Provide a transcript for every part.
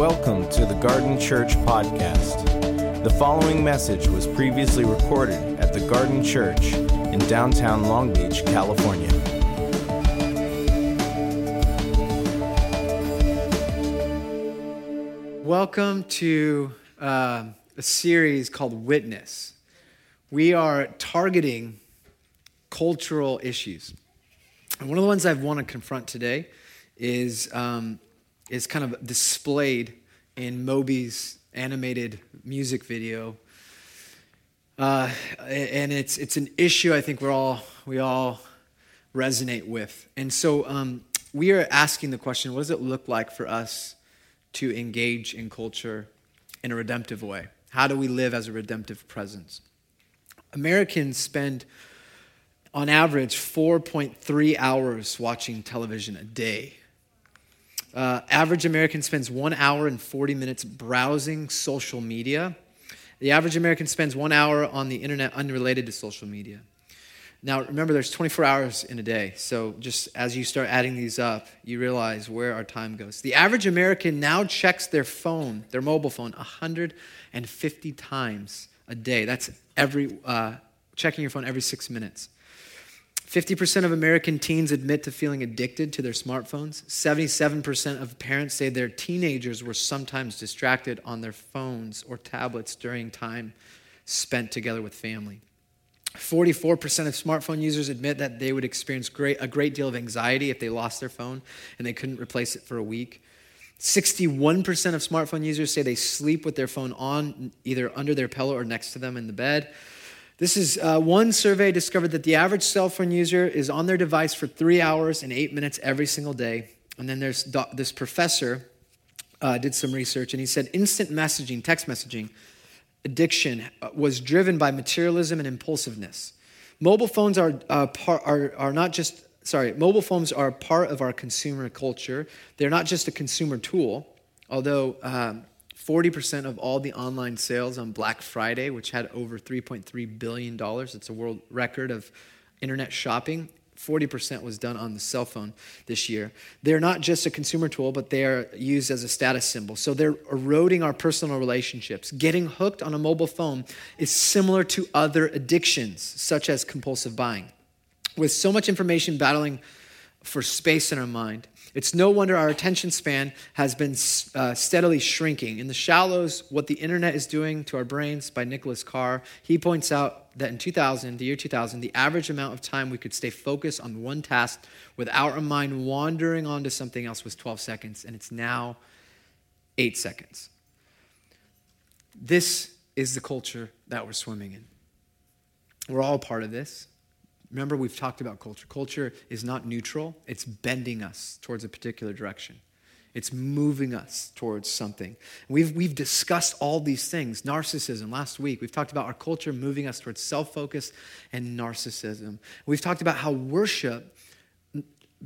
Welcome to the Garden Church Podcast. The following message was previously recorded at the Garden Church in downtown Long Beach, California. Welcome to uh, a series called Witness. We are targeting cultural issues. And one of the ones I want to confront today is, um, is kind of displayed in Moby's animated music video. Uh, and it's, it's an issue I think we're all, we all resonate with. And so um, we are asking the question what does it look like for us to engage in culture in a redemptive way? How do we live as a redemptive presence? Americans spend, on average, 4.3 hours watching television a day. Uh, average American spends one hour and 40 minutes browsing social media. The average American spends one hour on the internet unrelated to social media. Now, remember, there's 24 hours in a day. So, just as you start adding these up, you realize where our time goes. The average American now checks their phone, their mobile phone, 150 times a day. That's every, uh, checking your phone every six minutes. 50% of American teens admit to feeling addicted to their smartphones. 77% of parents say their teenagers were sometimes distracted on their phones or tablets during time spent together with family. 44% of smartphone users admit that they would experience great, a great deal of anxiety if they lost their phone and they couldn't replace it for a week. 61% of smartphone users say they sleep with their phone on either under their pillow or next to them in the bed. This is uh, one survey discovered that the average cell phone user is on their device for three hours and eight minutes every single day. And then there's this professor uh, did some research and he said instant messaging, text messaging, addiction was driven by materialism and impulsiveness. Mobile phones are, uh, par, are, are not just, sorry, mobile phones are part of our consumer culture. They're not just a consumer tool, although um, 40% of all the online sales on Black Friday, which had over $3.3 billion, it's a world record of internet shopping, 40% was done on the cell phone this year. They're not just a consumer tool, but they are used as a status symbol. So they're eroding our personal relationships. Getting hooked on a mobile phone is similar to other addictions, such as compulsive buying. With so much information battling for space in our mind, it's no wonder our attention span has been uh, steadily shrinking. In The Shallows, What the Internet is Doing to Our Brains by Nicholas Carr, he points out that in 2000, the year 2000, the average amount of time we could stay focused on one task without our mind wandering onto something else was 12 seconds, and it's now eight seconds. This is the culture that we're swimming in. We're all part of this. Remember, we've talked about culture. Culture is not neutral, it's bending us towards a particular direction. It's moving us towards something. We've, we've discussed all these things. Narcissism, last week, we've talked about our culture moving us towards self focus and narcissism. We've talked about how worship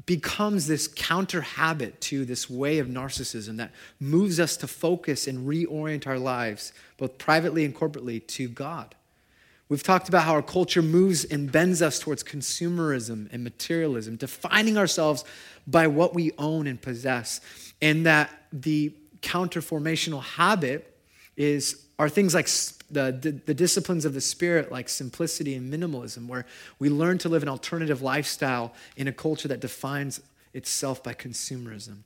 becomes this counter habit to this way of narcissism that moves us to focus and reorient our lives, both privately and corporately, to God. We've talked about how our culture moves and bends us towards consumerism and materialism, defining ourselves by what we own and possess. And that the counterformational habit is are things like the, the, the, disciplines of the spirit, like simplicity and minimalism, where we learn to live an alternative lifestyle in a culture that defines itself by consumerism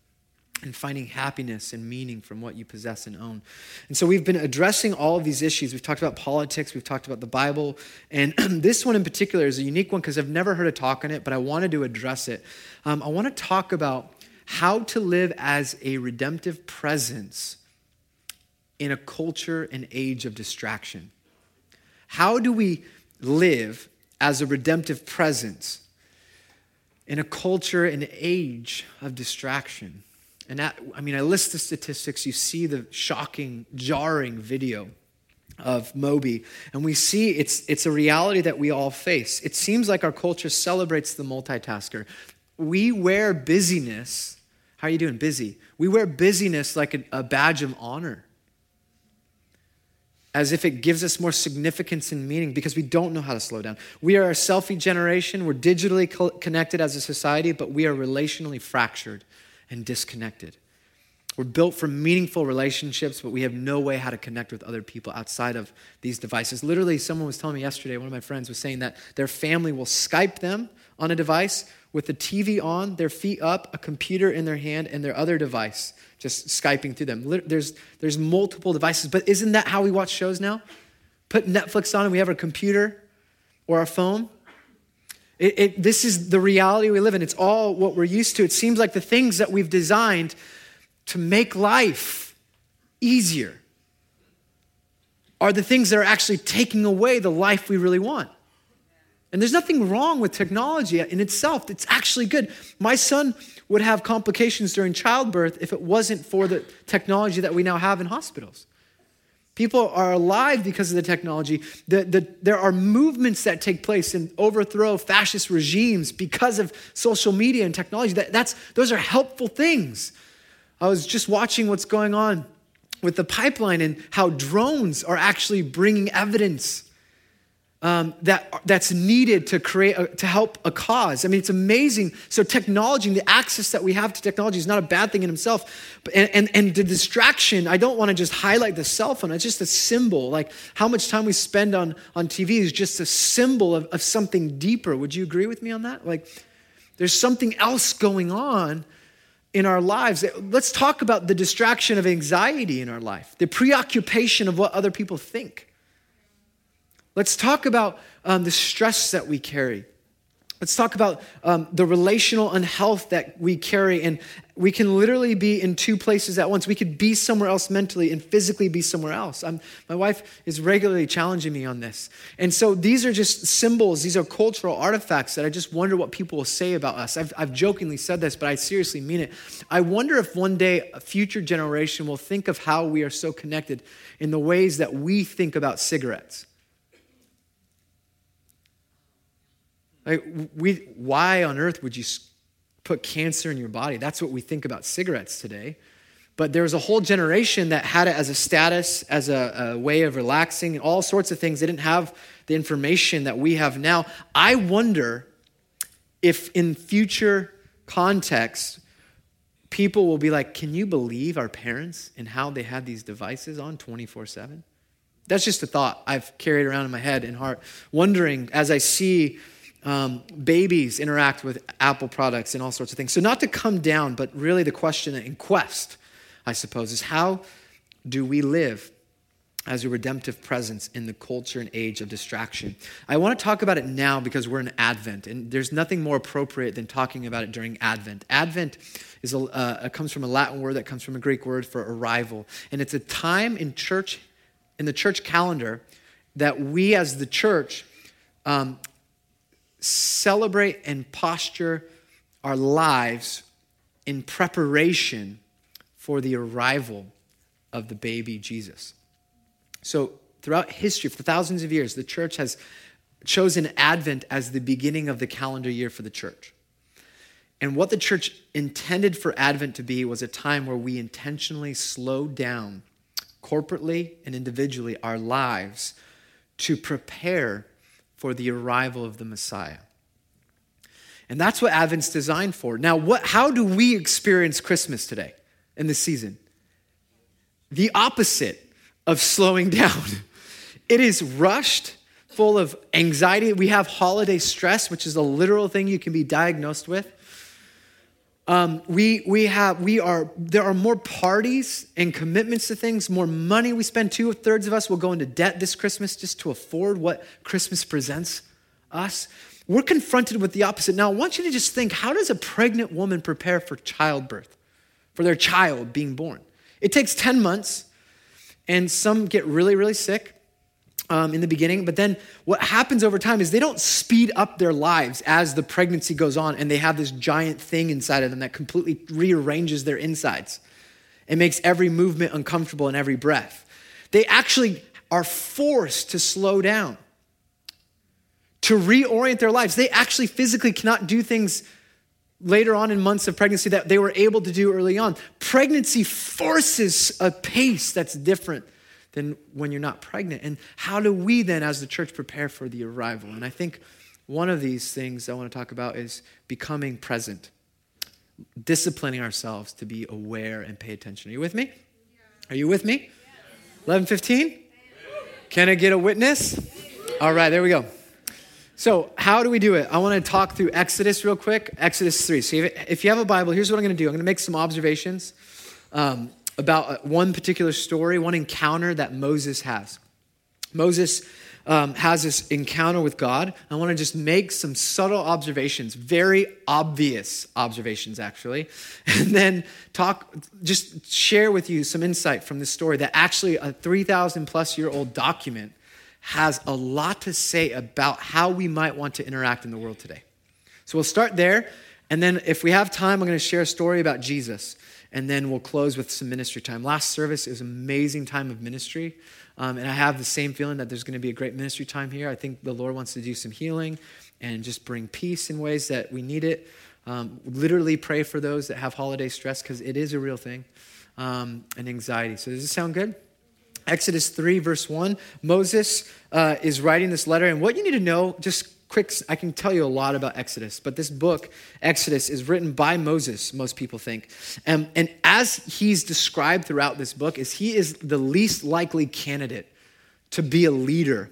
and finding happiness and meaning from what you possess and own. And so we've been addressing all of these issues. We've talked about politics, we've talked about the Bible, and this one in particular is a unique one because I've never heard a talk on it, but I wanted to address it. Um, I want to talk about how to live as a redemptive presence in a culture and age of distraction. How do we live as a redemptive presence in a culture and age of distraction? And that, I mean, I list the statistics. You see the shocking, jarring video of Moby, and we see it's, it's a reality that we all face. It seems like our culture celebrates the multitasker. We wear busyness. How are you doing? Busy. We wear busyness like a, a badge of honor, as if it gives us more significance and meaning because we don't know how to slow down. We are a selfie generation. We're digitally co- connected as a society, but we are relationally fractured and disconnected. We're built for meaningful relationships, but we have no way how to connect with other people outside of these devices. Literally, someone was telling me yesterday, one of my friends was saying that their family will Skype them on a device with the TV on, their feet up, a computer in their hand, and their other device just Skyping through them. There's, there's multiple devices, but isn't that how we watch shows now? Put Netflix on and we have our computer or our phone. It, it, this is the reality we live in. It's all what we're used to. It seems like the things that we've designed to make life easier are the things that are actually taking away the life we really want. And there's nothing wrong with technology in itself. It's actually good. My son would have complications during childbirth if it wasn't for the technology that we now have in hospitals. People are alive because of the technology. The, the, there are movements that take place and overthrow fascist regimes because of social media and technology. That, that's, those are helpful things. I was just watching what's going on with the pipeline and how drones are actually bringing evidence um, that, that's needed to create a, to help a cause. I mean, it's amazing. So technology and the access that we have to technology is not a bad thing in itself. But, and, and, and the distraction, I don't want to just highlight the cell phone. It's just a symbol. Like how much time we spend on, on TV is just a symbol of, of something deeper. Would you agree with me on that? Like there's something else going on in our lives. Let's talk about the distraction of anxiety in our life, the preoccupation of what other people think. Let's talk about um, the stress that we carry. Let's talk about um, the relational unhealth that we carry. And we can literally be in two places at once. We could be somewhere else mentally and physically be somewhere else. I'm, my wife is regularly challenging me on this. And so these are just symbols, these are cultural artifacts that I just wonder what people will say about us. I've, I've jokingly said this, but I seriously mean it. I wonder if one day a future generation will think of how we are so connected in the ways that we think about cigarettes. Like, we, why on earth would you put cancer in your body? That's what we think about cigarettes today. But there was a whole generation that had it as a status, as a, a way of relaxing, all sorts of things. They didn't have the information that we have now. I wonder if in future contexts, people will be like, Can you believe our parents and how they had these devices on 24 7? That's just a thought I've carried around in my head and heart, wondering as I see um, babies interact with Apple products and all sorts of things. So, not to come down, but really the question in quest, I suppose, is how do we live as a redemptive presence in the culture and age of distraction? I want to talk about it now because we're in Advent, and there's nothing more appropriate than talking about it during Advent. Advent is a, uh, comes from a Latin word that comes from a Greek word for arrival, and it's a time in church, in the church calendar, that we as the church um, celebrate and posture our lives in preparation for the arrival of the baby Jesus. So, throughout history, for thousands of years, the church has chosen Advent as the beginning of the calendar year for the church. And what the church intended for Advent to be was a time where we intentionally slowed down corporately and individually our lives to prepare for the arrival of the Messiah. And that's what Advent's designed for. Now, what, how do we experience Christmas today in this season? The opposite of slowing down. It is rushed, full of anxiety. We have holiday stress, which is a literal thing you can be diagnosed with. Um, we, we have, we are, there are more parties and commitments to things, more money we spend. Two thirds of us will go into debt this Christmas just to afford what Christmas presents us. We're confronted with the opposite. Now, I want you to just think how does a pregnant woman prepare for childbirth, for their child being born? It takes 10 months, and some get really, really sick um, in the beginning. But then what happens over time is they don't speed up their lives as the pregnancy goes on and they have this giant thing inside of them that completely rearranges their insides. It makes every movement uncomfortable and every breath. They actually are forced to slow down, to reorient their lives. They actually physically cannot do things later on in months of pregnancy that they were able to do early on. Pregnancy forces a pace that's different than when you're not pregnant. And how do we then, as the church, prepare for the arrival? And I think one of these things I want to talk about is becoming present. disciplining ourselves to be aware and pay attention. Are you with me? Are you with me? 11:15? Can I get a witness? All right, there we go. So, how do we do it? I want to talk through Exodus real quick. Exodus 3. So, if you have a Bible, here's what I'm going to do I'm going to make some observations um, about uh, one particular story, one encounter that Moses has. Moses um, has this encounter with God. I want to just make some subtle observations, very obvious observations, actually, and then talk, just share with you some insight from this story that actually a 3,000 plus year old document has a lot to say about how we might want to interact in the world today. So we'll start there. And then, if we have time, I'm going to share a story about Jesus. And then we'll close with some ministry time. Last service is amazing time of ministry. Um, and I have the same feeling that there's going to be a great ministry time here. I think the Lord wants to do some healing and just bring peace in ways that we need it. Um, literally pray for those that have holiday stress because it is a real thing um, and anxiety. So, does this sound good? Exodus 3, verse 1. Moses uh, is writing this letter. And what you need to know, just quick, I can tell you a lot about Exodus, but this book, Exodus, is written by Moses, most people think. Um, and as he's described throughout this book, is he is the least likely candidate to be a leader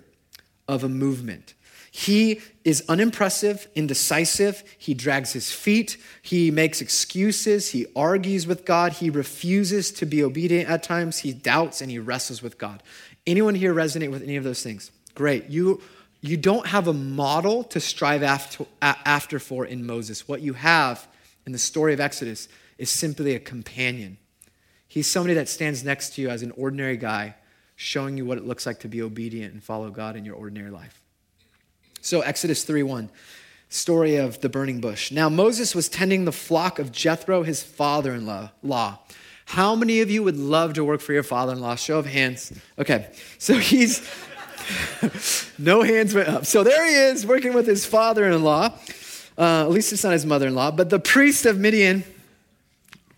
of a movement. He is unimpressive, indecisive. He drags his feet. He makes excuses. He argues with God. He refuses to be obedient at times. He doubts and he wrestles with God. Anyone here resonate with any of those things? Great. You you don't have a model to strive after, after for in Moses. What you have in the story of Exodus is simply a companion. He's somebody that stands next to you as an ordinary guy, showing you what it looks like to be obedient and follow God in your ordinary life. So, Exodus 3 1, story of the burning bush. Now, Moses was tending the flock of Jethro, his father in law. How many of you would love to work for your father in law? Show of hands. Okay, so he's no hands went up. So there he is working with his father in law. Uh, at least it's not his mother in law, but the priest of Midian.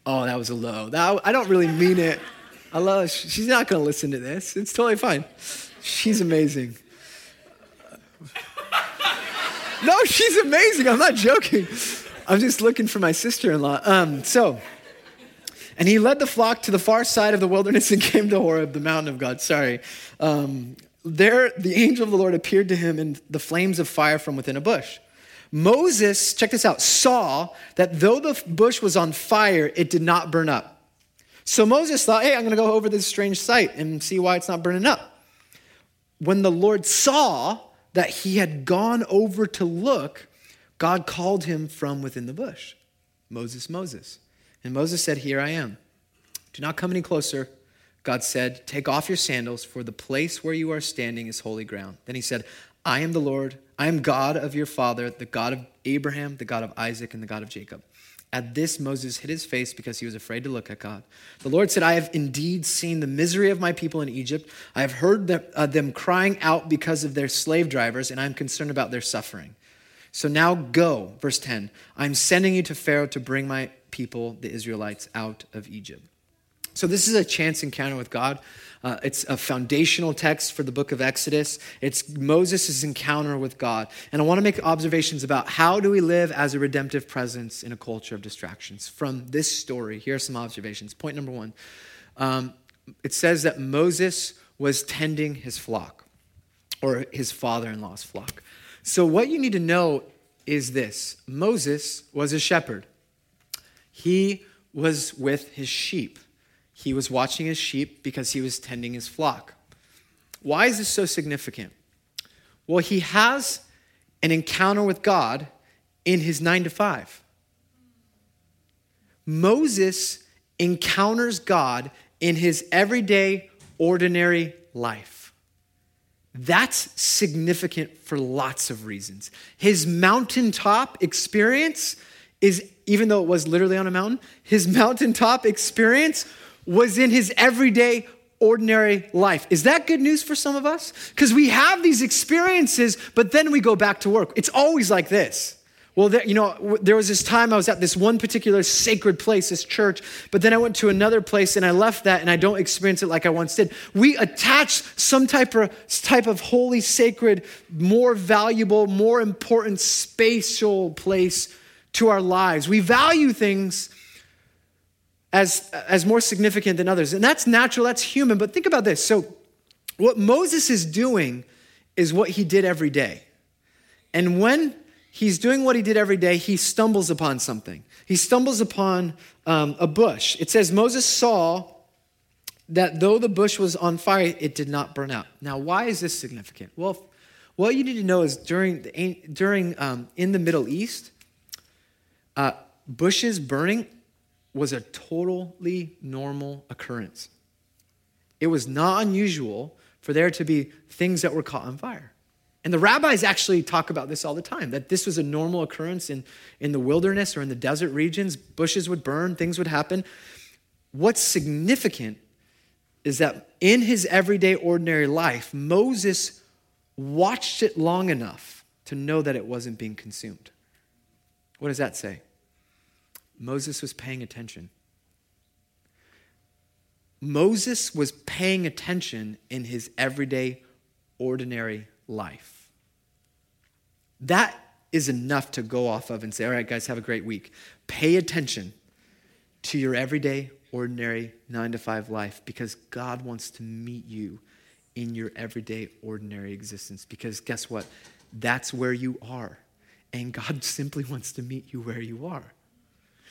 Oh, that was a low. That, I don't really mean it. I love, she's not going to listen to this. It's totally fine. She's amazing. No, she's amazing. I'm not joking. I'm just looking for my sister in law. Um, so, and he led the flock to the far side of the wilderness and came to Horeb, the mountain of God. Sorry. Um, there, the angel of the Lord appeared to him in the flames of fire from within a bush. Moses, check this out, saw that though the bush was on fire, it did not burn up. So Moses thought, hey, I'm going to go over this strange sight and see why it's not burning up. When the Lord saw that he had gone over to look, God called him from within the bush Moses, Moses. And Moses said, Here I am. Do not come any closer. God said, Take off your sandals, for the place where you are standing is holy ground. Then he said, I am the Lord, I am God of your father, the God of Abraham, the God of Isaac, and the God of Jacob. At this, Moses hid his face because he was afraid to look at God. The Lord said, I have indeed seen the misery of my people in Egypt. I have heard them, uh, crying out because of their slave drivers, and I am concerned about their suffering. So now go, verse 10. I'm sending you to Pharaoh to bring my people, the Israelites, out of Egypt. So, this is a chance encounter with God. Uh, it's a foundational text for the book of Exodus. It's Moses' encounter with God. And I want to make observations about how do we live as a redemptive presence in a culture of distractions. From this story, here are some observations. Point number one um, it says that Moses was tending his flock, or his father in law's flock. So, what you need to know is this Moses was a shepherd, he was with his sheep. He was watching his sheep because he was tending his flock. Why is this so significant? Well, he has an encounter with God in his nine to five. Moses encounters God in his everyday, ordinary life. That's significant for lots of reasons. His mountaintop experience is, even though it was literally on a mountain, his mountaintop experience was in his everyday, ordinary life. Is that good news for some of us? Because we have these experiences, but then we go back to work. It's always like this. Well, there, you know, there was this time I was at this one particular sacred place, this church, but then I went to another place and I left that and I don't experience it like I once did. We attach some type of, type of holy, sacred, more valuable, more important spatial place to our lives. We value things as, as more significant than others. And that's natural, that's human. But think about this. So, what Moses is doing is what he did every day. And when he's doing what he did every day, he stumbles upon something. He stumbles upon um, a bush. It says Moses saw that though the bush was on fire, it did not burn out. Now, why is this significant? Well, what you need to know is during, the, during um, in the Middle East, uh, bushes burning was a totally normal occurrence. It was not unusual for there to be things that were caught on fire. And the rabbis actually talk about this all the time that this was a normal occurrence in, in the wilderness or in the desert regions. Bushes would burn, things would happen. What's significant is that in his everyday, ordinary life, Moses watched it long enough to know that it wasn't being consumed. What does that say? Moses was paying attention. Moses was paying attention in his everyday, ordinary life. That is enough to go off of and say, all right, guys, have a great week. Pay attention to your everyday, ordinary, nine to five life because God wants to meet you in your everyday, ordinary existence. Because guess what? That's where you are. And God simply wants to meet you where you are.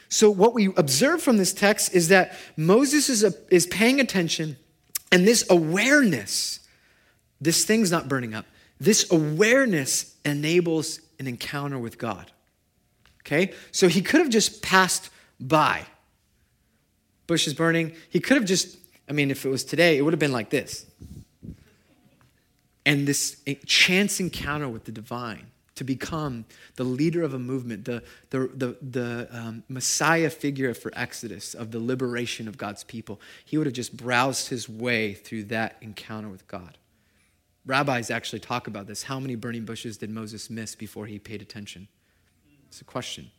So, what we observe from this text is that Moses is, a, is paying attention, and this awareness, this thing's not burning up, this awareness enables an encounter with God. Okay? So, he could have just passed by. Bush is burning. He could have just, I mean, if it was today, it would have been like this and this chance encounter with the divine to become the leader of a movement, the, the, the, the um, Messiah figure for Exodus, of the liberation of God's people, he would have just browsed his way through that encounter with God. Rabbis actually talk about this. How many burning bushes did Moses miss before he paid attention? It's a question.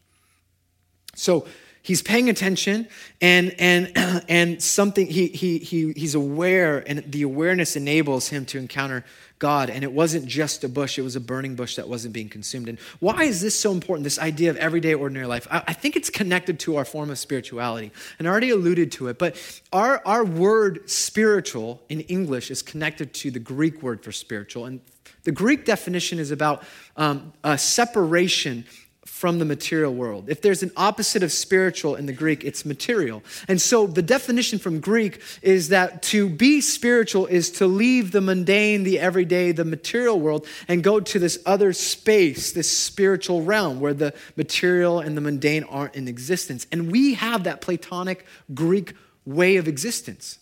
So he's paying attention and and and something he he he he's aware and the awareness enables him to encounter God. And it wasn't just a bush, it was a burning bush that wasn't being consumed. And why is this so important, this idea of everyday ordinary life? I, I think it's connected to our form of spirituality. And I already alluded to it, but our, our word spiritual in English is connected to the Greek word for spiritual. And the Greek definition is about um, a separation from the material world. If there's an opposite of spiritual in the Greek, it's material. And so the definition from Greek is that to be spiritual is to leave the mundane, the everyday, the material world and go to this other space, this spiritual realm where the material and the mundane aren't in existence. And we have that Platonic Greek way of existence.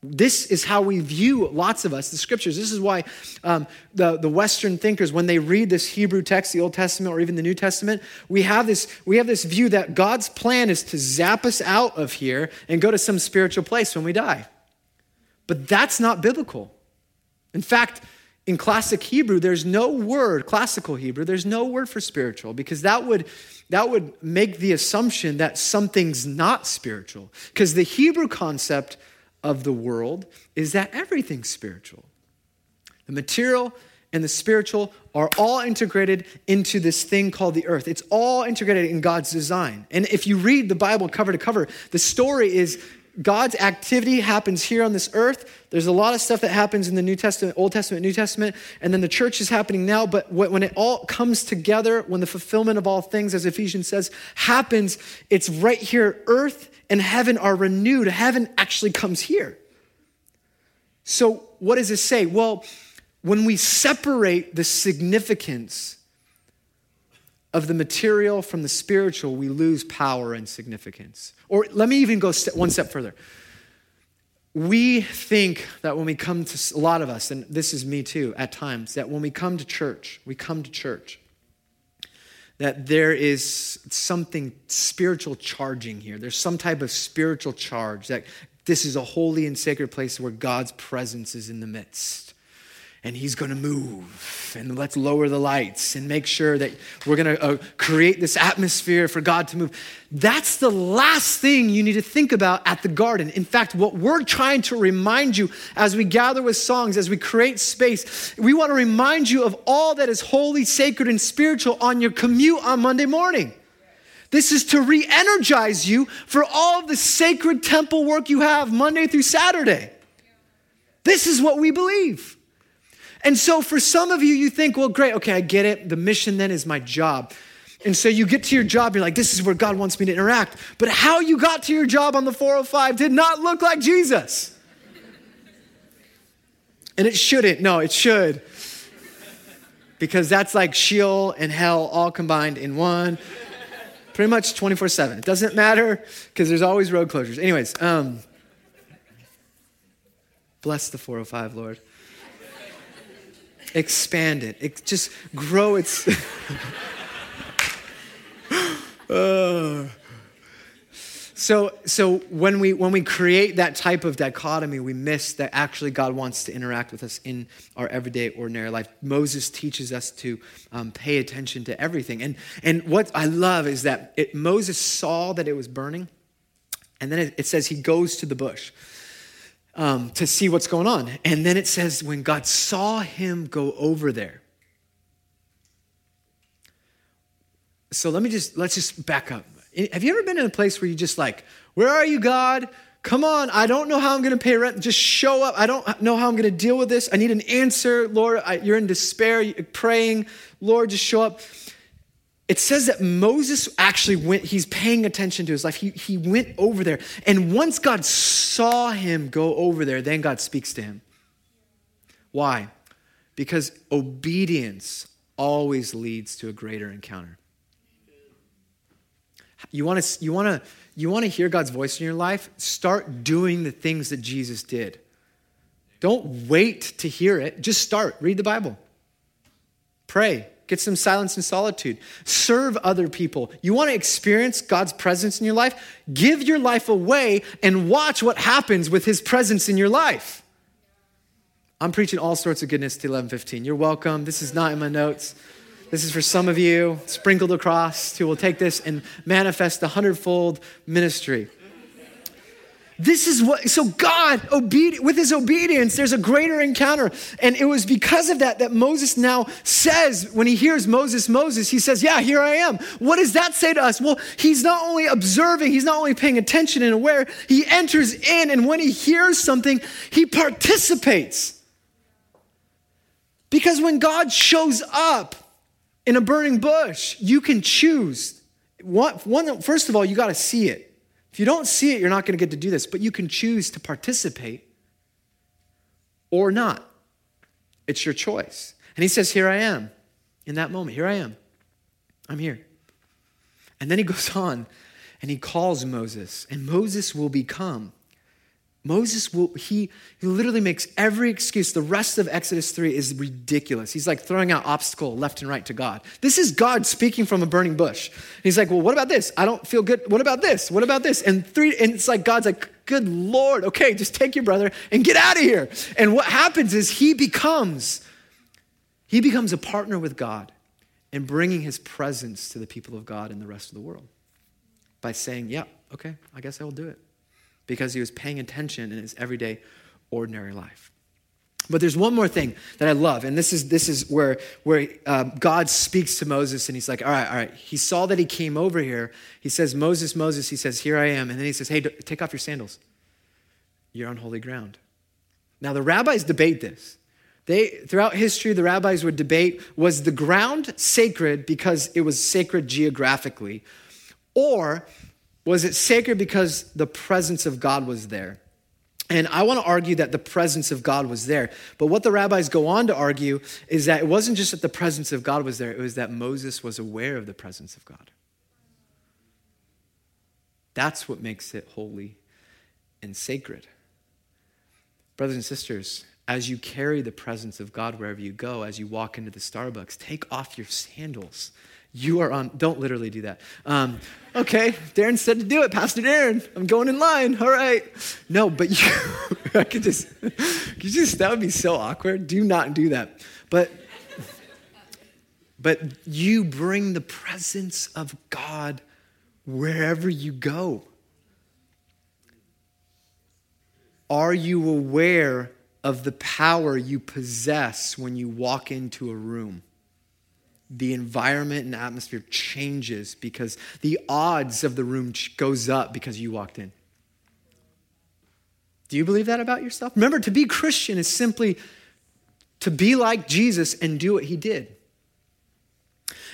This is how we view lots of us, the scriptures. This is why um, the, the Western thinkers, when they read this Hebrew text, the Old Testament or even the New Testament, we have, this, we have this view that God's plan is to zap us out of here and go to some spiritual place when we die. But that's not biblical. In fact, in classic Hebrew, there's no word, classical Hebrew, there's no word for spiritual because that would, that would make the assumption that something's not spiritual. Because the Hebrew concept of the world is that everything's spiritual. The material and the spiritual are all integrated into this thing called the earth. It's all integrated in God's design. And if you read the Bible cover to cover, the story is God's activity happens here on this earth. There's a lot of stuff that happens in the New Testament, Old Testament, New Testament, and then the church is happening now. But when it all comes together, when the fulfillment of all things, as Ephesians says, happens, it's right here. Earth and heaven are renewed. Heaven actually comes here. So, what does it say? Well, when we separate the significance of the material from the spiritual, we lose power and significance. Or let me even go one step further. We think that when we come to, a lot of us, and this is me too at times, that when we come to church, we come to church, that there is something spiritual charging here. There's some type of spiritual charge, that this is a holy and sacred place where God's presence is in the midst and he's going to move and let's lower the lights and make sure that we're going to uh, create this atmosphere for God to move. That's the last thing you need to think about at the garden. In fact, what we're trying to remind you as we gather with songs, as we create space, we want to remind you of all that is holy, sacred, and spiritual on your commute on Monday morning. This is to re energize you for all of the sacred temple work you have Monday through Saturday. This is what we believe. And so, for some of you, you think, well, great, okay, I get it. The mission then is my job. And so you get to your job, you're like, this is where God wants me to interact. But how you got to your job on the 405 did not look like Jesus. And it shouldn't. No, it should. Because that's like Sheol and hell all combined in one. Pretty much 24 7. It doesn't matter because there's always road closures. Anyways, um, bless the 405, Lord. Expand it. it just grow its. uh. So, so when we when we create that type of dichotomy, we miss that actually God wants to interact with us in our everyday, ordinary life. Moses teaches us to um, pay attention to everything, and and what I love is that it, Moses saw that it was burning, and then it, it says he goes to the bush um, to see what's going on, and then it says when God saw him go over there. So let me just let's just back up have you ever been in a place where you just like, where are you, God? Come on, I don't know how I'm going to pay rent. Just show up. I don't know how I'm going to deal with this. I need an answer. Lord, I, you're in despair, you're praying. Lord, just show up. It says that Moses actually went, he's paying attention to his life. He, he went over there. And once God saw him go over there, then God speaks to him. Why? Because obedience always leads to a greater encounter. You want to you want to you want to hear God's voice in your life? Start doing the things that Jesus did. Don't wait to hear it. Just start. Read the Bible. Pray. Get some silence and solitude. Serve other people. You want to experience God's presence in your life? Give your life away and watch what happens with his presence in your life. I'm preaching all sorts of goodness to 1115. You're welcome. This is not in my notes. This is for some of you sprinkled across who will take this and manifest the hundredfold ministry. This is what, so God, obedi- with his obedience, there's a greater encounter. And it was because of that that Moses now says, when he hears Moses, Moses, he says, Yeah, here I am. What does that say to us? Well, he's not only observing, he's not only paying attention and aware, he enters in, and when he hears something, he participates. Because when God shows up, in a burning bush. You can choose. One, One, first of all, you got to see it. If you don't see it, you're not going to get to do this, but you can choose to participate or not. It's your choice. And he says, Here I am in that moment. Here I am. I'm here. And then he goes on and he calls Moses, and Moses will become Moses will, he, he literally makes every excuse. The rest of Exodus 3 is ridiculous. He's like throwing out obstacle left and right to God. This is God speaking from a burning bush. He's like, well, what about this? I don't feel good. What about this? What about this? And three, and it's like God's like, good Lord, okay, just take your brother and get out of here. And what happens is he becomes, he becomes a partner with God in bringing his presence to the people of God and the rest of the world by saying, yeah, okay, I guess I will do it because he was paying attention in his everyday, ordinary life. But there's one more thing that I love, and this is this is where where um, God speaks to Moses, and he's like, "All right, all right." He saw that he came over here. He says, "Moses, Moses." He says, "Here I am," and then he says, "Hey, take off your sandals. You're on holy ground." Now the rabbis debate this. They throughout history, the rabbis would debate: was the ground sacred because it was sacred geographically, or was it sacred because the presence of God was there? And I want to argue that the presence of God was there. But what the rabbis go on to argue is that it wasn't just that the presence of God was there, it was that Moses was aware of the presence of God. That's what makes it holy and sacred. Brothers and sisters, as you carry the presence of God wherever you go, as you walk into the Starbucks, take off your sandals you are on, don't literally do that. Um, okay, Darren said to do it. Pastor Darren, I'm going in line. All right. No, but you, I could just, could just, that would be so awkward. Do not do that. But, but you bring the presence of God wherever you go. Are you aware of the power you possess when you walk into a room? The environment and atmosphere changes because the odds of the room goes up because you walked in. Do you believe that about yourself? Remember, to be Christian is simply to be like Jesus and do what he did.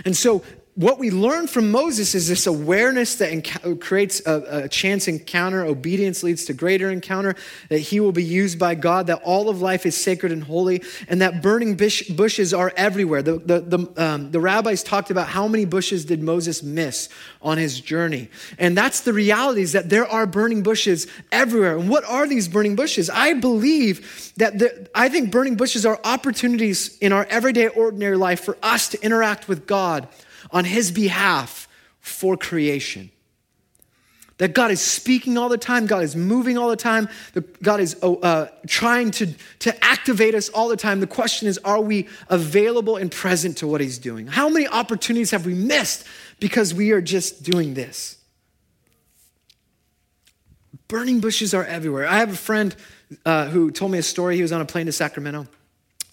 And so what we learn from Moses is this awareness that enc- creates a, a, chance encounter. Obedience leads to greater encounter, that he will be used by God, that all of life is sacred and holy, and that burning bush, bushes are everywhere. The, the, the, um, the rabbis talked about how many bushes did Moses miss on his journey. And that's the reality is that there are burning bushes everywhere. And what are these burning bushes? I believe that the, I think burning bushes are opportunities in our everyday, ordinary life for us to interact with God on his behalf for creation. That God is speaking all the time, God is moving all the time, God is oh, uh, trying to, to activate us all the time. The question is are we available and present to what He's doing? How many opportunities have we missed because we are just doing this? Burning bushes are everywhere. I have a friend uh, who told me a story. He was on a plane to Sacramento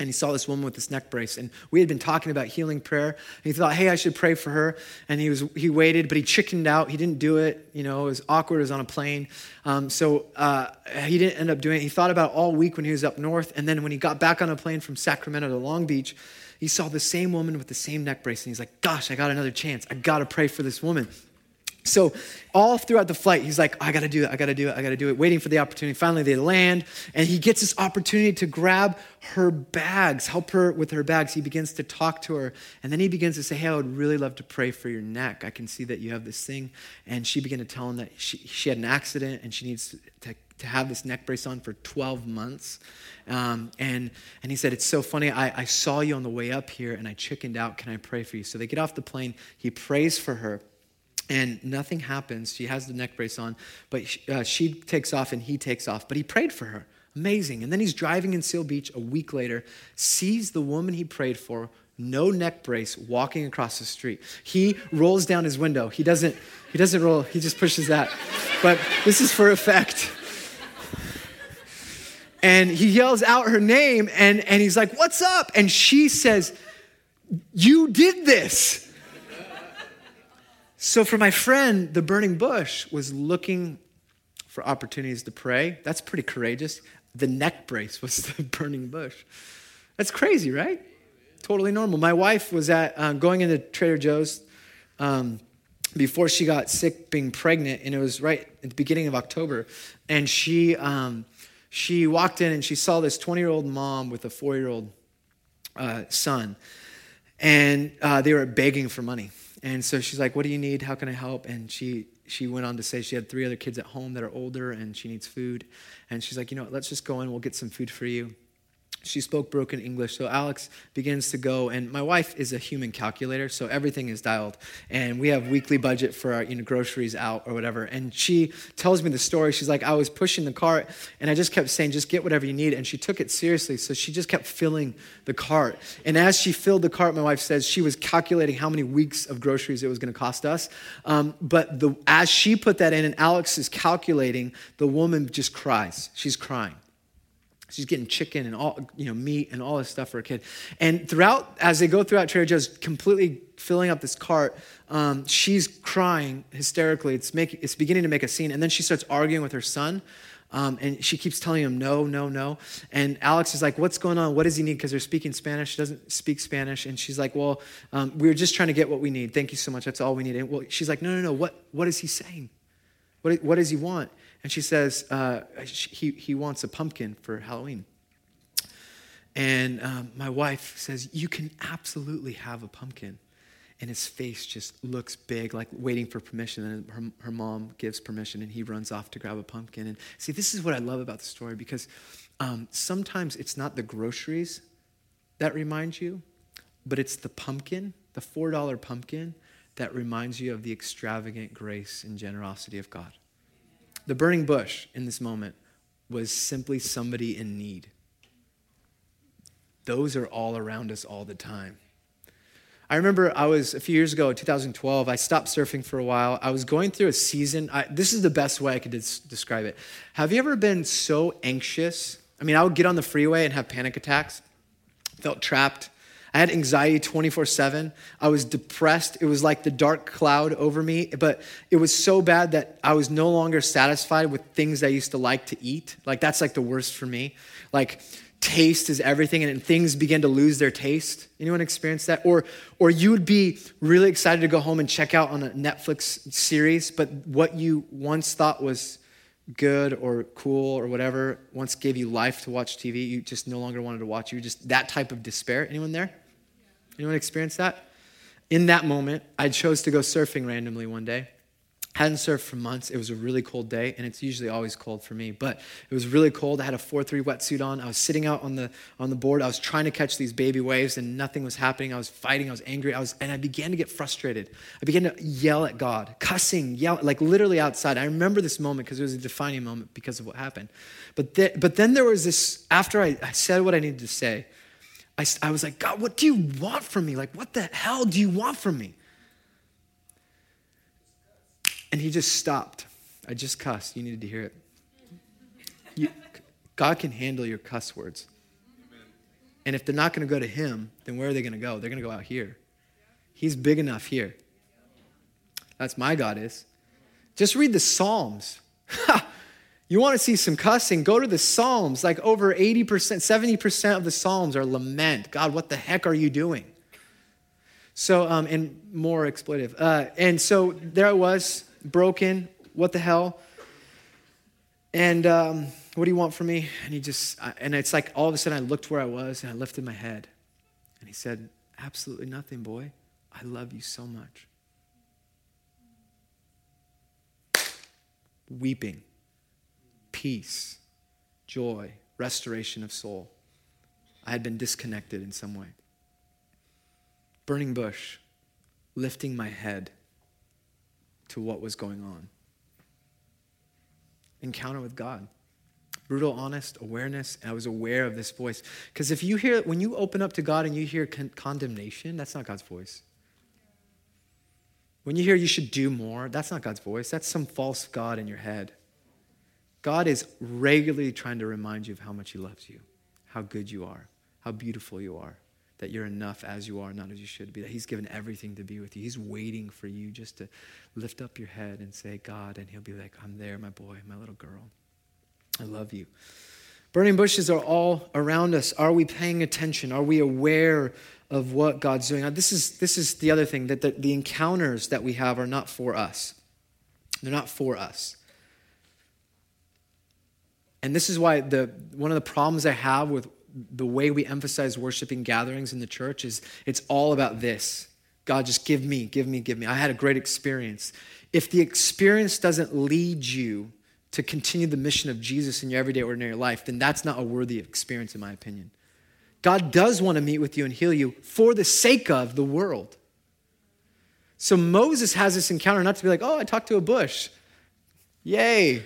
and he saw this woman with this neck brace and we had been talking about healing prayer and he thought hey i should pray for her. And he was he waited but he chickened out. He didn't do it you know it was awkward it was on a plane. Um, so uh, he didn't end up doing it. He thought about it all week when he was up north and then when he got back on a plane from sacramento to long beach he saw the same woman with the same neck brace and he's like gosh i got another chance. I gotta pray for this woman so, all throughout the flight, he's like, I gotta do it, I gotta do it, I gotta do it, waiting for the opportunity. Finally, they land, and he gets this opportunity to grab her bags, help her with her bags. He begins to talk to her, and then he begins to say, Hey, I would really love to pray for your neck. I can see that you have this thing. And she began to tell him that she, she had an accident and she needs to, to have this neck brace on for 12 months. Um, and, and he said, It's so funny. I, I saw you on the way up here, and I chickened out. Can I pray for you? So they get off the plane. He prays for her and nothing happens. She has the neck brace on, but uh, she takes off and he takes off. But he prayed for her. Amazing. And then he's driving in Seal Beach a week later, sees the woman he prayed for, no neck brace, walking across the street. He rolls down his window. He doesn't, he doesn't roll, he just pushes that. But this is for effect. And he yells out her name and, and he's like, What's up? And she says, You did this. So, for my friend, the burning bush was looking for opportunities to pray. That's pretty courageous. The neck brace was the burning bush. That's crazy, right? Totally normal. My wife was at uh, going into Trader Joe's um, before she got sick, being pregnant, and it was right at the beginning of October. And she um, she walked in and she saw this 20 year old mom with a four year old uh, son, and uh, they were begging for money and so she's like, "What do you need? How can I help?" And she she went on to say she had three other kids at home that are older and she needs food. And she's like, "You know what? Let's just go in. We'll get some food for you." She spoke broken English. So Alex begins to go, and my wife is a human calculator, so everything is dialed. And we have weekly budget for our you know, groceries out or whatever. And she tells me the story. She's like, I was pushing the cart, and I just kept saying, just get whatever you need. And she took it seriously, so she just kept filling the cart. And as she filled the cart, my wife says she was calculating how many weeks of groceries it was going to cost us. Um, but the, as she put that in, and Alex is calculating, the woman just cries. She's crying. She's getting chicken and all, you know, meat and all this stuff for a kid. And throughout, as they go throughout Trader Joe's, completely filling up this cart, um, she's crying hysterically. It's, making, it's beginning to make a scene. And then she starts arguing with her son. Um, and she keeps telling him no, no, no. And Alex is like, What's going on? What does he need? Because they're speaking Spanish. She doesn't speak Spanish. And she's like, Well, um, we are just trying to get what we need. Thank you so much. That's all we need. And well, she's like, No, no, no. What, what is he saying? What, what does he want? And she says, uh, he, he wants a pumpkin for Halloween. And um, my wife says, You can absolutely have a pumpkin. And his face just looks big, like waiting for permission. And her, her mom gives permission, and he runs off to grab a pumpkin. And see, this is what I love about the story because um, sometimes it's not the groceries that remind you, but it's the pumpkin, the $4 pumpkin, that reminds you of the extravagant grace and generosity of God. The burning bush in this moment was simply somebody in need. Those are all around us all the time. I remember I was a few years ago, 2012, I stopped surfing for a while. I was going through a season. I, this is the best way I could des- describe it. Have you ever been so anxious? I mean, I would get on the freeway and have panic attacks, felt trapped. I had anxiety 24 7. I was depressed. It was like the dark cloud over me, but it was so bad that I was no longer satisfied with things I used to like to eat. Like, that's like the worst for me. Like, taste is everything and things begin to lose their taste anyone experience that or or you would be really excited to go home and check out on a netflix series but what you once thought was good or cool or whatever once gave you life to watch tv you just no longer wanted to watch you just that type of despair anyone there anyone experience that in that moment i chose to go surfing randomly one day Hadn't surfed for months. It was a really cold day, and it's usually always cold for me. But it was really cold. I had a 4-3 wetsuit on. I was sitting out on the on the board. I was trying to catch these baby waves, and nothing was happening. I was fighting. I was angry. I was, and I began to get frustrated. I began to yell at God, cussing, yell, like literally outside. I remember this moment because it was a defining moment because of what happened. But th- but then there was this. After I, I said what I needed to say, I, I was like, God, what do you want from me? Like, what the hell do you want from me? And he just stopped. I just cussed. You needed to hear it. You, God can handle your cuss words. And if they're not going to go to him, then where are they going to go? They're going to go out here. He's big enough here. That's my God is. Just read the Psalms. you want to see some cussing? Go to the Psalms. Like over 80%, 70% of the Psalms are lament. God, what the heck are you doing? So, um, and more exploitive. Uh, and so there I was, broken. What the hell? And um, what do you want from me? And he just, and it's like all of a sudden I looked where I was and I lifted my head. And he said, Absolutely nothing, boy. I love you so much. Weeping, peace, joy, restoration of soul. I had been disconnected in some way. Burning bush, lifting my head to what was going on. Encounter with God. Brutal, honest awareness. I was aware of this voice. Because if you hear, when you open up to God and you hear con- condemnation, that's not God's voice. When you hear you should do more, that's not God's voice. That's some false God in your head. God is regularly trying to remind you of how much He loves you, how good you are, how beautiful you are that you're enough as you are, not as you should be, that He's given everything to be with you. He's waiting for you just to lift up your head and say, God, and He'll be like, I'm there, my boy, my little girl. I love you. Burning bushes are all around us. Are we paying attention? Are we aware of what God's doing? This is, this is the other thing that the, the encounters that we have are not for us. They're not for us. And this is why the, one of the problems I have with the way we emphasize worshiping gatherings in the church is it's all about this God, just give me, give me, give me. I had a great experience. If the experience doesn't lead you to continue the mission of Jesus in your everyday, ordinary life, then that's not a worthy experience, in my opinion. God does want to meet with you and heal you for the sake of the world. So Moses has this encounter not to be like, oh, I talked to a bush. Yay.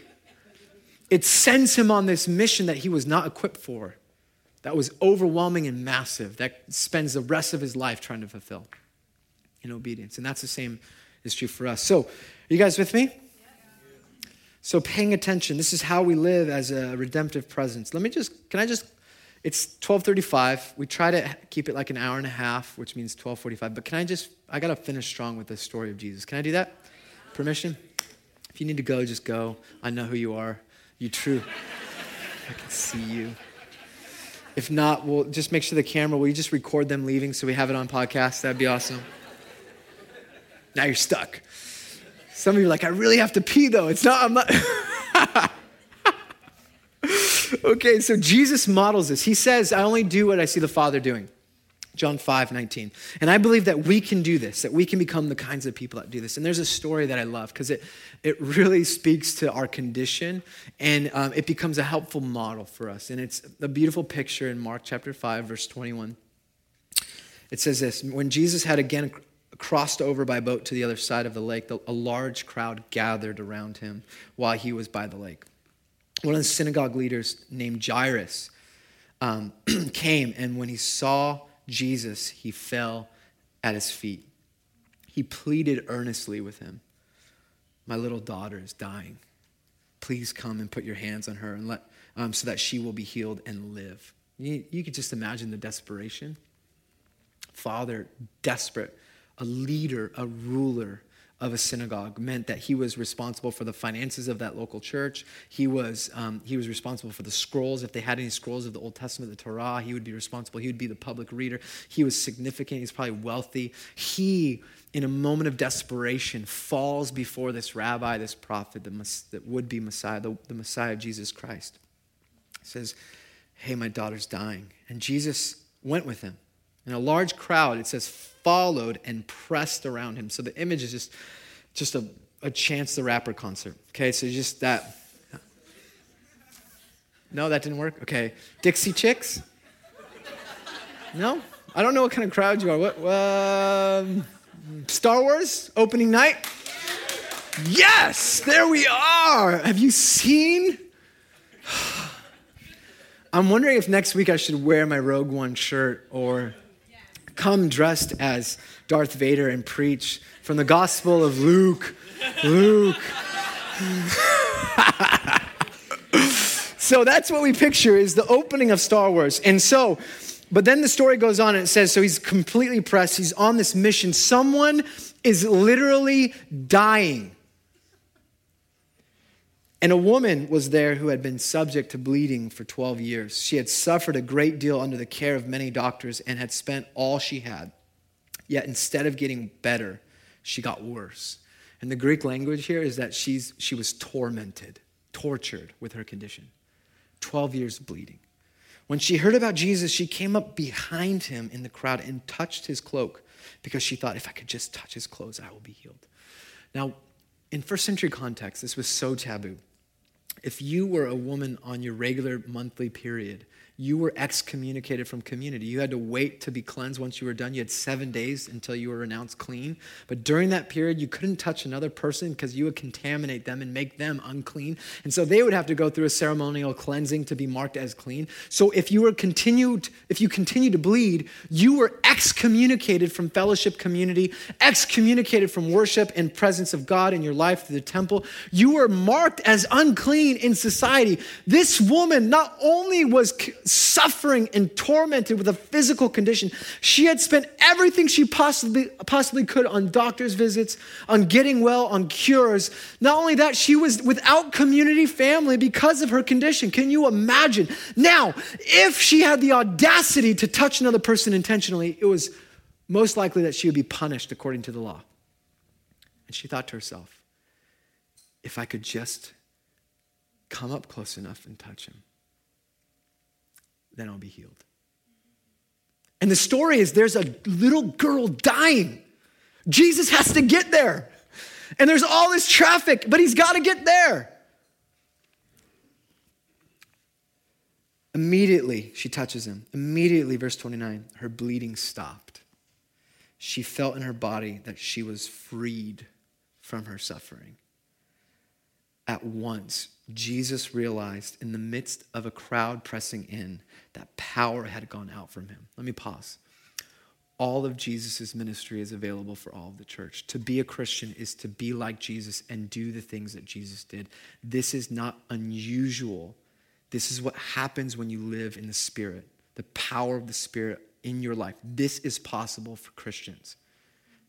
It sends him on this mission that he was not equipped for that was overwhelming and massive, that spends the rest of his life trying to fulfill in obedience. And that's the same is true for us. So, are you guys with me? So, paying attention, this is how we live as a redemptive presence. Let me just, can I just, it's 1235. We try to keep it like an hour and a half, which means 1245. But can I just, I got to finish strong with the story of Jesus. Can I do that? Permission? If you need to go, just go. I know who you are. You true. I can see you. If not, we'll just make sure the camera, will you just record them leaving so we have it on podcast? That'd be awesome. Now you're stuck. Some of you are like, I really have to pee though. It's not, I'm not. okay, so Jesus models this. He says, I only do what I see the Father doing. John 5, 19. And I believe that we can do this, that we can become the kinds of people that do this. And there's a story that I love because it, it really speaks to our condition and um, it becomes a helpful model for us. And it's a beautiful picture in Mark chapter 5, verse 21. It says this When Jesus had again crossed over by boat to the other side of the lake, a large crowd gathered around him while he was by the lake. One of the synagogue leaders named Jairus um, came, and when he saw Jesus, he fell at his feet. He pleaded earnestly with him My little daughter is dying. Please come and put your hands on her and let, um, so that she will be healed and live. You, you could just imagine the desperation. father, desperate, a leader, a ruler of a synagogue meant that he was responsible for the finances of that local church. He was, um, he was responsible for the scrolls. If they had any scrolls of the Old Testament, the Torah, he would be responsible. He would be the public reader. He was significant. He's probably wealthy. He, in a moment of desperation, falls before this rabbi, this prophet, the, that would be Messiah, the, the Messiah, Jesus Christ. He says, Hey, my daughter's dying. And Jesus went with him. And a large crowd, it says, followed and pressed around him. So the image is just, just a, a Chance the Rapper concert. Okay, so just that. No, that didn't work? Okay. Dixie Chicks? No? I don't know what kind of crowd you are. What? Um, Star Wars opening night? Yes, there we are. Have you seen? I'm wondering if next week I should wear my Rogue One shirt or come dressed as Darth Vader and preach from the Gospel of Luke. Luke. so that's what we picture is the opening of Star Wars. And so, but then the story goes on and it says so he's completely pressed, he's on this mission. Someone is literally dying. And a woman was there who had been subject to bleeding for 12 years. She had suffered a great deal under the care of many doctors and had spent all she had. Yet instead of getting better, she got worse. And the Greek language here is that she's, she was tormented, tortured with her condition. 12 years bleeding. When she heard about Jesus, she came up behind him in the crowd and touched his cloak because she thought, if I could just touch his clothes, I will be healed. Now, in first century context, this was so taboo. If you were a woman on your regular monthly period you were excommunicated from community. You had to wait to be cleansed once you were done. You had seven days until you were announced clean. But during that period, you couldn't touch another person because you would contaminate them and make them unclean. And so they would have to go through a ceremonial cleansing to be marked as clean. So if you were continued, if you continue to bleed, you were excommunicated from fellowship community, excommunicated from worship and presence of God in your life through the temple. You were marked as unclean in society. This woman not only was suffering and tormented with a physical condition. She had spent everything she possibly, possibly could on doctor's visits, on getting well, on cures. Not only that, she was without community family because of her condition. Can you imagine? Now, if she had the audacity to touch another person intentionally, it was most likely that she would be punished according to the law. And she thought to herself, if I could just come up close enough and touch him then I'll be healed. And the story is there's a little girl dying. Jesus has to get there. And there's all this traffic, but he's got to get there. Immediately, she touches him. Immediately, verse 29, her bleeding stopped. She felt in her body that she was freed from her suffering. At once, Jesus realized in the midst of a crowd pressing in that power had gone out from him. Let me pause. All of Jesus' ministry is available for all of the church. To be a Christian is to be like Jesus and do the things that Jesus did. This is not unusual. This is what happens when you live in the Spirit, the power of the Spirit in your life. This is possible for Christians.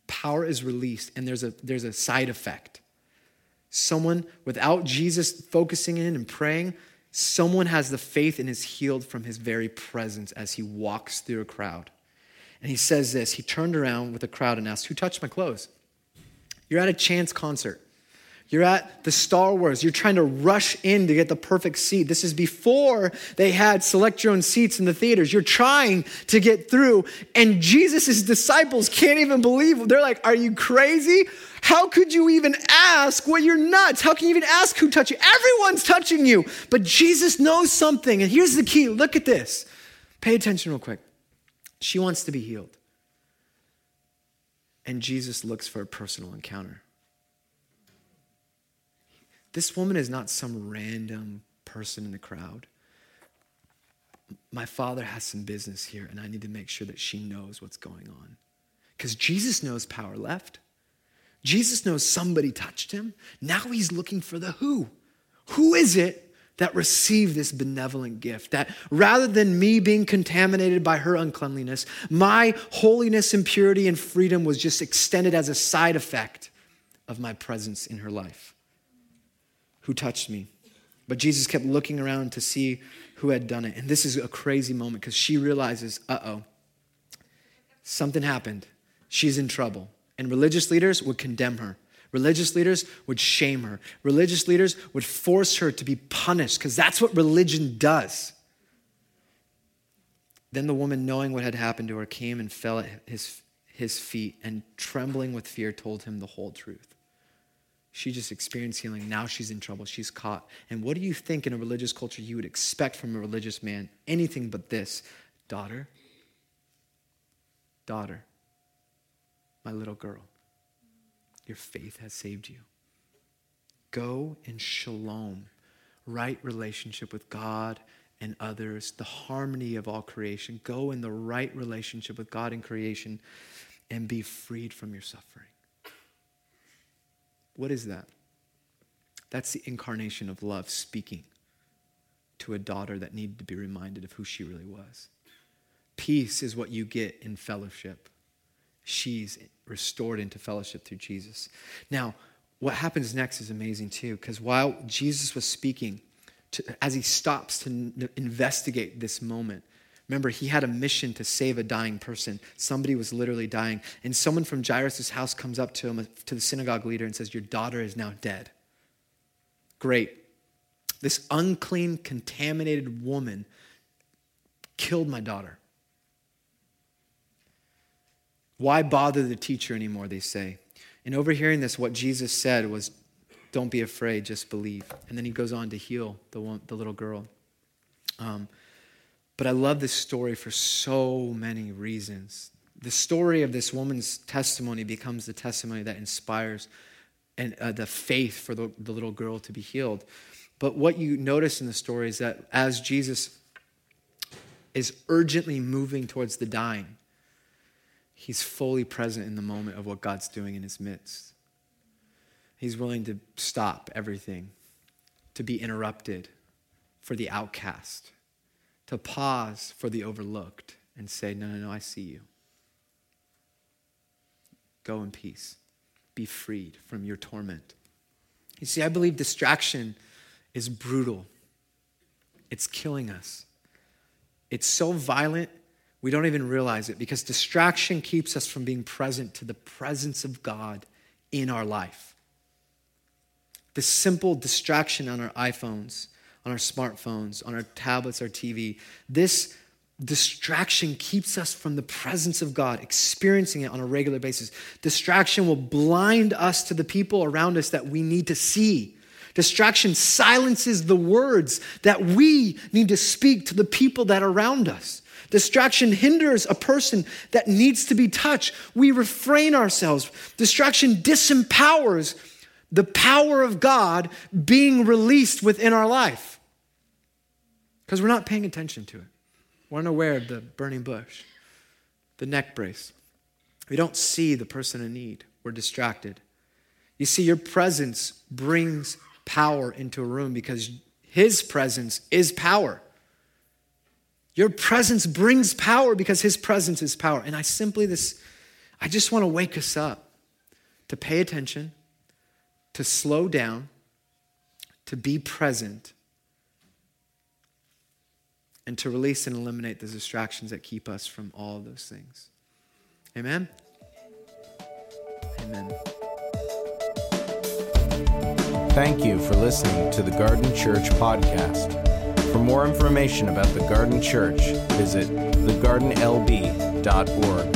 Power is released, and there's a, there's a side effect. Someone without Jesus focusing in and praying, Someone has the faith and is healed from his very presence as he walks through a crowd. And he says this He turned around with the crowd and asked, Who touched my clothes? You're at a chance concert. You're at the Star Wars. You're trying to rush in to get the perfect seat. This is before they had select your own seats in the theaters. You're trying to get through, and Jesus' disciples can't even believe. They're like, Are you crazy? How could you even ask? Well, you're nuts. How can you even ask who touched you? Everyone's touching you. But Jesus knows something. And here's the key look at this. Pay attention real quick. She wants to be healed. And Jesus looks for a personal encounter. This woman is not some random person in the crowd. My father has some business here, and I need to make sure that she knows what's going on. Because Jesus knows power left. Jesus knows somebody touched him. Now he's looking for the who. Who is it that received this benevolent gift. That rather than me being contaminated by her uncleanliness, my holiness and purity and freedom was just extended as a side effect of my presence in her life. Who touched me? But Jesus kept looking around to see who had done it. And this is a crazy moment because she realizes, uh oh, something happened. She's in trouble. And religious leaders would condemn her. Religious leaders would shame her. Religious leaders would force her to be punished because that's what religion does. Then the woman, knowing what had happened to her, came and fell at his, his feet and, trembling with fear, told him the whole truth. She just experienced healing. Now she's in trouble. She's caught. And what do you think in a religious culture you would expect from a religious man? Anything but this daughter, daughter, my little girl, your faith has saved you. Go in shalom, right relationship with God and others, the harmony of all creation. Go in the right relationship with God and creation and be freed from your suffering. What is that? That's the incarnation of love speaking to a daughter that needed to be reminded of who she really was. Peace is what you get in fellowship. She's restored into fellowship through Jesus. Now, what happens next is amazing too, because while Jesus was speaking, to, as he stops to investigate this moment, Remember, he had a mission to save a dying person. Somebody was literally dying. And someone from Jairus' house comes up to him, to the synagogue leader, and says, Your daughter is now dead. Great. This unclean, contaminated woman killed my daughter. Why bother the teacher anymore, they say. And overhearing this, what Jesus said was, Don't be afraid, just believe. And then he goes on to heal the, one, the little girl. Um, but I love this story for so many reasons. The story of this woman's testimony becomes the testimony that inspires and uh, the faith for the, the little girl to be healed. But what you notice in the story is that as Jesus is urgently moving towards the dying, he's fully present in the moment of what God's doing in his midst. He's willing to stop everything, to be interrupted for the outcast to pause for the overlooked and say, No, no, no, I see you. Go in peace. Be freed from your torment. You see, I believe distraction is brutal, it's killing us. It's so violent, we don't even realize it because distraction keeps us from being present to the presence of God in our life. The simple distraction on our iPhones on our smartphones, on our tablets, our TV. This distraction keeps us from the presence of God, experiencing it on a regular basis. Distraction will blind us to the people around us that we need to see. Distraction silences the words that we need to speak to the people that are around us. Distraction hinders a person that needs to be touched. We refrain ourselves. Distraction disempowers the power of God being released within our life because we're not paying attention to it. We're unaware of the burning bush, the neck brace. We don't see the person in need. We're distracted. You see, your presence brings power into a room because his presence is power. Your presence brings power because his presence is power. And I simply this I just want to wake us up to pay attention, to slow down, to be present and to release and eliminate the distractions that keep us from all those things. Amen? Amen. Thank you for listening to the Garden Church podcast. For more information about the Garden Church, visit thegardenlb.org.